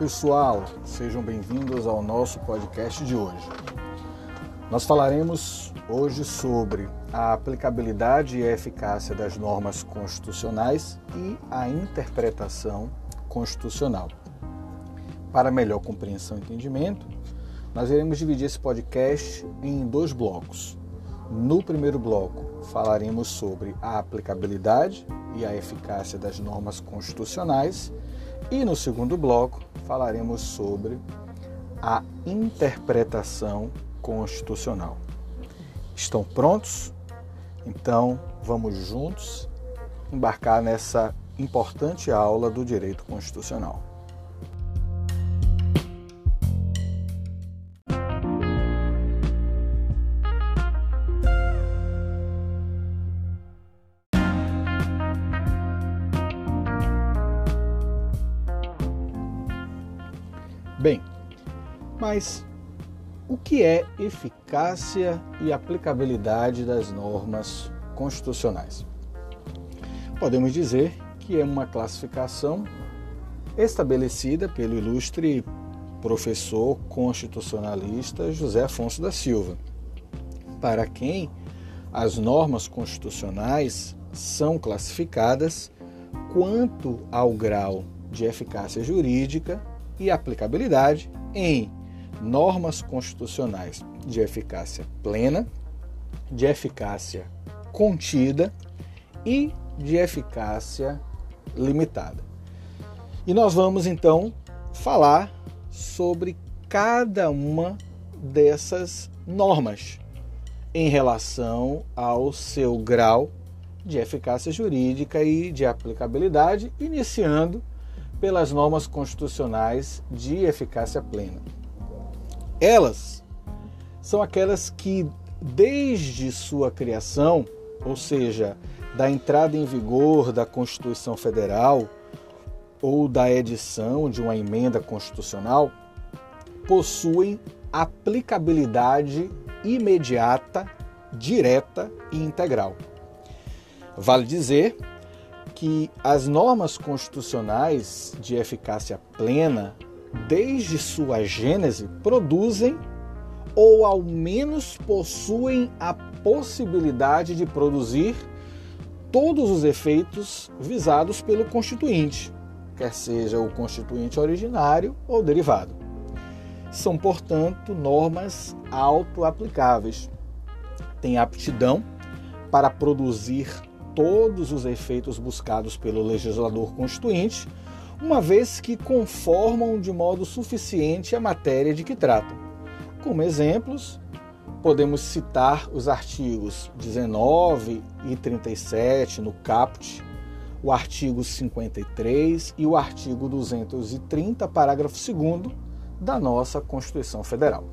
Pessoal, sejam bem-vindos ao nosso podcast de hoje. Nós falaremos hoje sobre a aplicabilidade e a eficácia das normas constitucionais e a interpretação constitucional. Para melhor compreensão e entendimento, nós iremos dividir esse podcast em dois blocos. No primeiro bloco, falaremos sobre a aplicabilidade e a eficácia das normas constitucionais e no segundo bloco falaremos sobre a interpretação constitucional. Estão prontos? Então vamos juntos embarcar nessa importante aula do direito constitucional. Bem, mas o que é eficácia e aplicabilidade das normas constitucionais? Podemos dizer que é uma classificação estabelecida pelo ilustre professor constitucionalista José Afonso da Silva, para quem as normas constitucionais são classificadas quanto ao grau de eficácia jurídica e aplicabilidade em normas constitucionais de eficácia plena, de eficácia contida e de eficácia limitada. E nós vamos então falar sobre cada uma dessas normas em relação ao seu grau de eficácia jurídica e de aplicabilidade, iniciando pelas normas constitucionais de eficácia plena. Elas são aquelas que, desde sua criação, ou seja, da entrada em vigor da Constituição Federal ou da edição de uma emenda constitucional, possuem aplicabilidade imediata, direta e integral. Vale dizer que as normas constitucionais de eficácia plena, desde sua gênese, produzem ou ao menos possuem a possibilidade de produzir todos os efeitos visados pelo constituinte, quer seja o constituinte originário ou derivado. São, portanto, normas auto-aplicáveis. Têm aptidão para produzir todos os efeitos buscados pelo legislador constituinte, uma vez que conformam de modo suficiente a matéria de que tratam. Como exemplos, podemos citar os artigos 19 e 37 no caput, o artigo 53 e o artigo 230, parágrafo 2 da nossa Constituição Federal.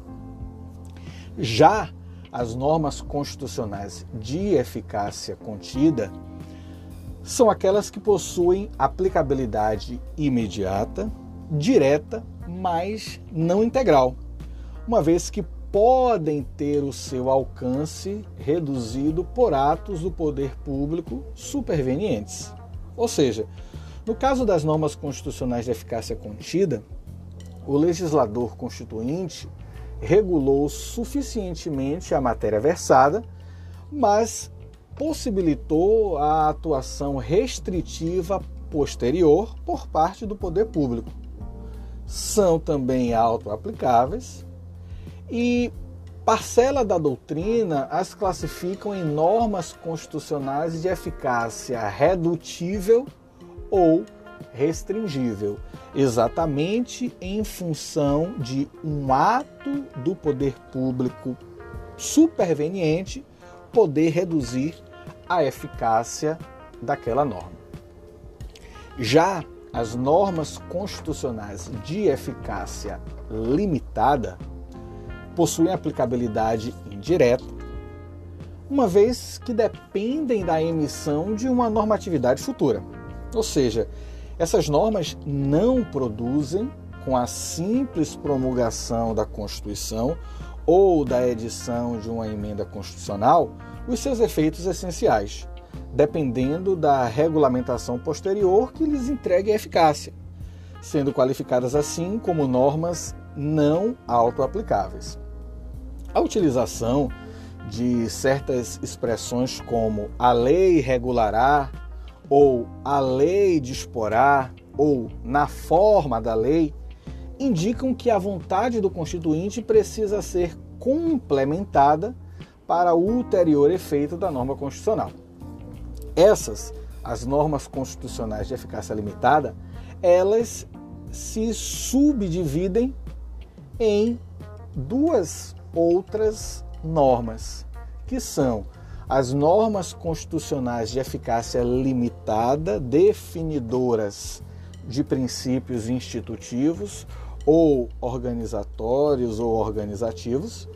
Já as normas constitucionais de eficácia contida são aquelas que possuem aplicabilidade imediata, direta, mas não integral, uma vez que podem ter o seu alcance reduzido por atos do poder público supervenientes. Ou seja, no caso das normas constitucionais de eficácia contida, o legislador constituinte regulou suficientemente a matéria versada, mas possibilitou a atuação restritiva posterior por parte do poder público. São também autoaplicáveis e parcela da doutrina as classificam em normas constitucionais de eficácia redutível ou restringível, exatamente em função de um ato do poder público superveniente poder reduzir a eficácia daquela norma. Já as normas constitucionais de eficácia limitada possuem aplicabilidade indireta, uma vez que dependem da emissão de uma normatividade futura. Ou seja, essas normas não produzem, com a simples promulgação da Constituição ou da edição de uma emenda constitucional, os seus efeitos essenciais, dependendo da regulamentação posterior que lhes entregue a eficácia. sendo qualificadas assim como normas não autoaplicáveis. A utilização de certas expressões como a lei regulará ou a lei disporá ou na forma da lei indicam que a vontade do constituinte precisa ser complementada para o ulterior efeito da norma constitucional. Essas, as normas constitucionais de eficácia limitada, elas se subdividem em duas outras normas, que são as normas constitucionais de eficácia limitada, definidoras de princípios institutivos ou organizatórios ou organizativos,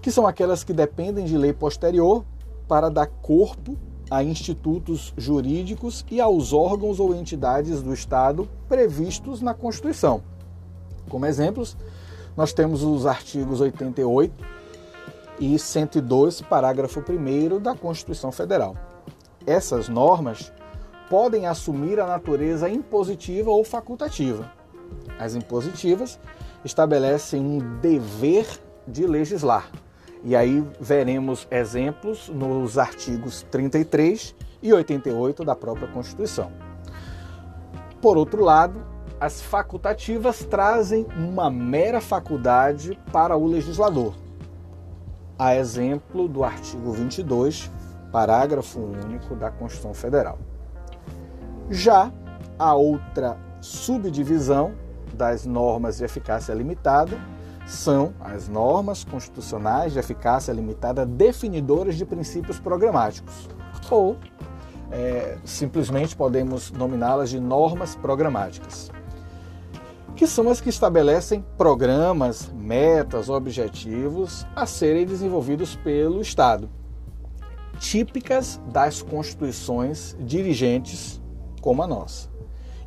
que são aquelas que dependem de lei posterior para dar corpo a institutos jurídicos e aos órgãos ou entidades do Estado previstos na Constituição. Como exemplos, nós temos os artigos 88 e 102, parágrafo 1 da Constituição Federal. Essas normas podem assumir a natureza impositiva ou facultativa. As impositivas estabelecem um dever de legislar. E aí veremos exemplos nos artigos 33 e 88 da própria Constituição. Por outro lado, as facultativas trazem uma mera faculdade para o legislador, a exemplo do artigo 22, parágrafo único da Constituição Federal. Já a outra subdivisão das normas de eficácia limitada são as normas constitucionais de eficácia limitada definidoras de princípios programáticos, ou é, simplesmente podemos nominá-las de normas programáticas, que são as que estabelecem programas, metas, objetivos a serem desenvolvidos pelo Estado, típicas das constituições dirigentes como a nossa.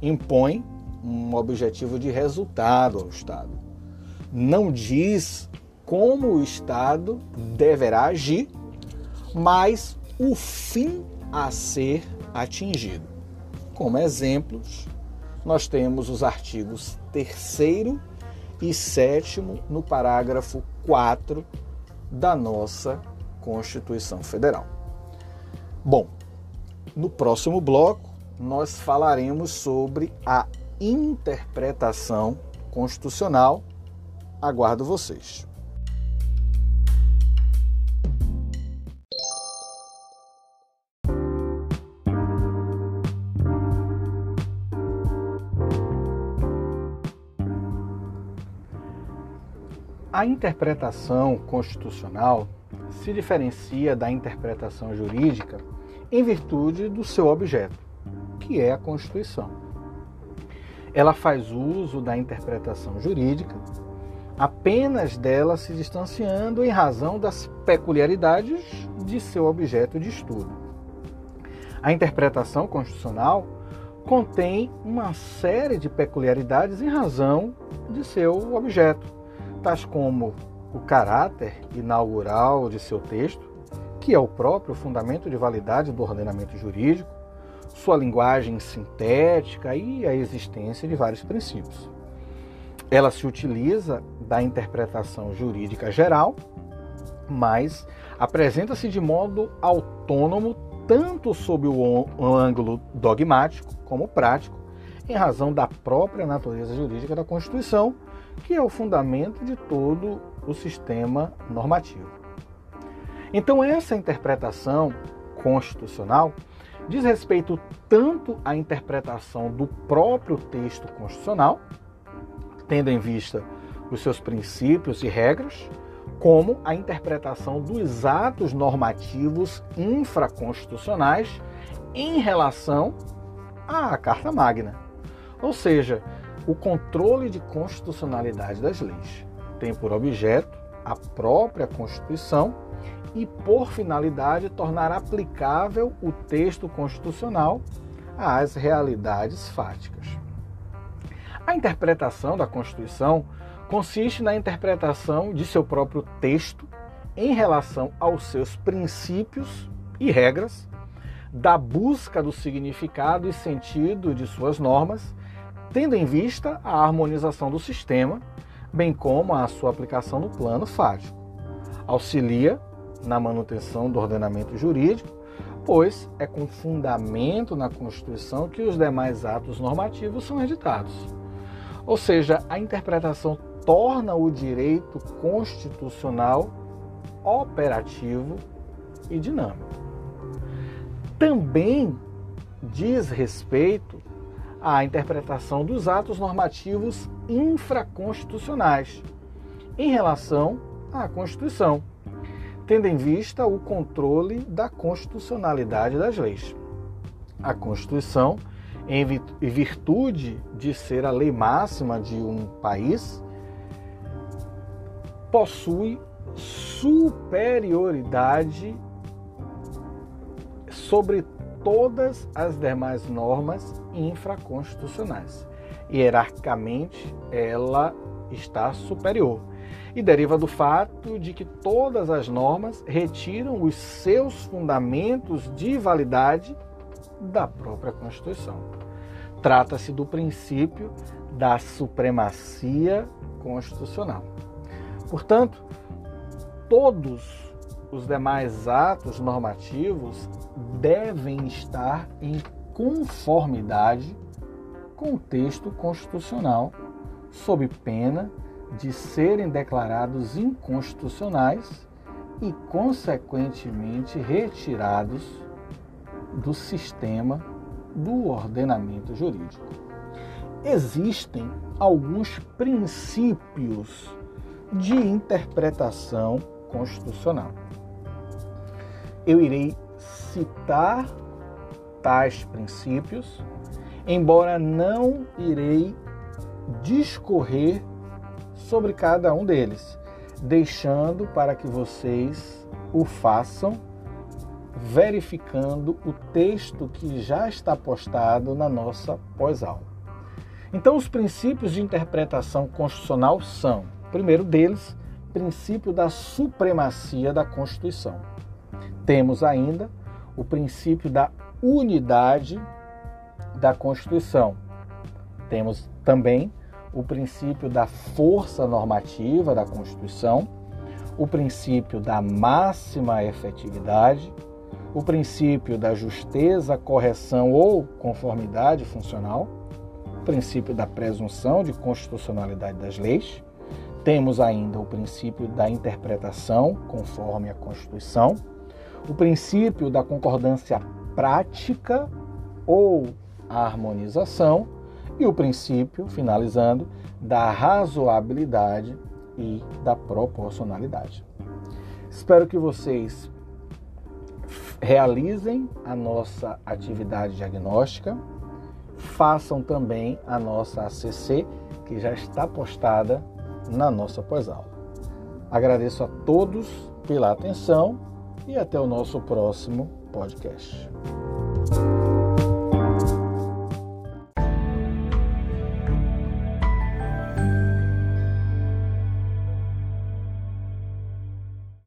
Impõem um objetivo de resultado ao Estado. Não diz como o Estado deverá agir, mas o fim a ser atingido. Como exemplos, nós temos os artigos 3 e 7 no parágrafo 4 da nossa Constituição Federal. Bom, no próximo bloco nós falaremos sobre a interpretação constitucional. Aguardo vocês. A interpretação constitucional se diferencia da interpretação jurídica em virtude do seu objeto, que é a Constituição ela faz uso da interpretação jurídica, apenas dela se distanciando em razão das peculiaridades de seu objeto de estudo. A interpretação constitucional contém uma série de peculiaridades em razão de seu objeto, tais como o caráter inaugural de seu texto, que é o próprio fundamento de validade do ordenamento jurídico, sua linguagem sintética e a existência de vários princípios. Ela se utiliza da interpretação jurídica geral, mas apresenta-se de modo autônomo tanto sob o ângulo dogmático como prático, em razão da própria natureza jurídica da Constituição, que é o fundamento de todo o sistema normativo. Então, essa interpretação constitucional diz respeito tanto à interpretação do próprio texto constitucional, tendo em vista os seus princípios e regras, como a interpretação dos atos normativos infraconstitucionais em relação à Carta Magna. Ou seja, o controle de constitucionalidade das leis tem por objeto a própria Constituição e, por finalidade, tornar aplicável o texto constitucional às realidades fáticas. A interpretação da Constituição consiste na interpretação de seu próprio texto em relação aos seus princípios e regras, da busca do significado e sentido de suas normas, tendo em vista a harmonização do sistema, bem como a sua aplicação no plano fático. Auxilia na manutenção do ordenamento jurídico, pois é com fundamento na Constituição que os demais atos normativos são editados. Ou seja, a interpretação torna o direito constitucional operativo e dinâmico. Também diz respeito à interpretação dos atos normativos infraconstitucionais em relação à Constituição, tendo em vista o controle da constitucionalidade das leis. A Constituição, em virtude de ser a lei máxima de um país, possui superioridade sobre todas as demais normas infraconstitucionais. Hierarquicamente, ela está superior e deriva do fato de que todas as normas retiram os seus fundamentos de validade da própria Constituição. Trata-se do princípio da supremacia constitucional. Portanto, todos os demais atos normativos devem estar em conformidade com o texto constitucional, sob pena de serem declarados inconstitucionais e, consequentemente, retirados do sistema do ordenamento jurídico. Existem alguns princípios de interpretação constitucional. Eu irei citar tais princípios, embora não irei discorrer sobre cada um deles, deixando para que vocês o façam verificando o texto que já está postado na nossa pós-aula. Então, os princípios de interpretação constitucional são, primeiro deles, princípio da supremacia da Constituição. Temos ainda o princípio da unidade da Constituição. Temos também o princípio da força normativa da Constituição, o princípio da máxima efetividade, o princípio da justeza, correção ou conformidade funcional, o princípio da presunção de constitucionalidade das leis, temos ainda o princípio da interpretação conforme a Constituição, o princípio da concordância prática ou harmonização e o princípio, finalizando, da razoabilidade e da proporcionalidade. Espero que vocês realizem a nossa atividade diagnóstica, façam também a nossa ACC, que já está postada na nossa pós-aula. Agradeço a todos pela atenção e até o nosso próximo podcast.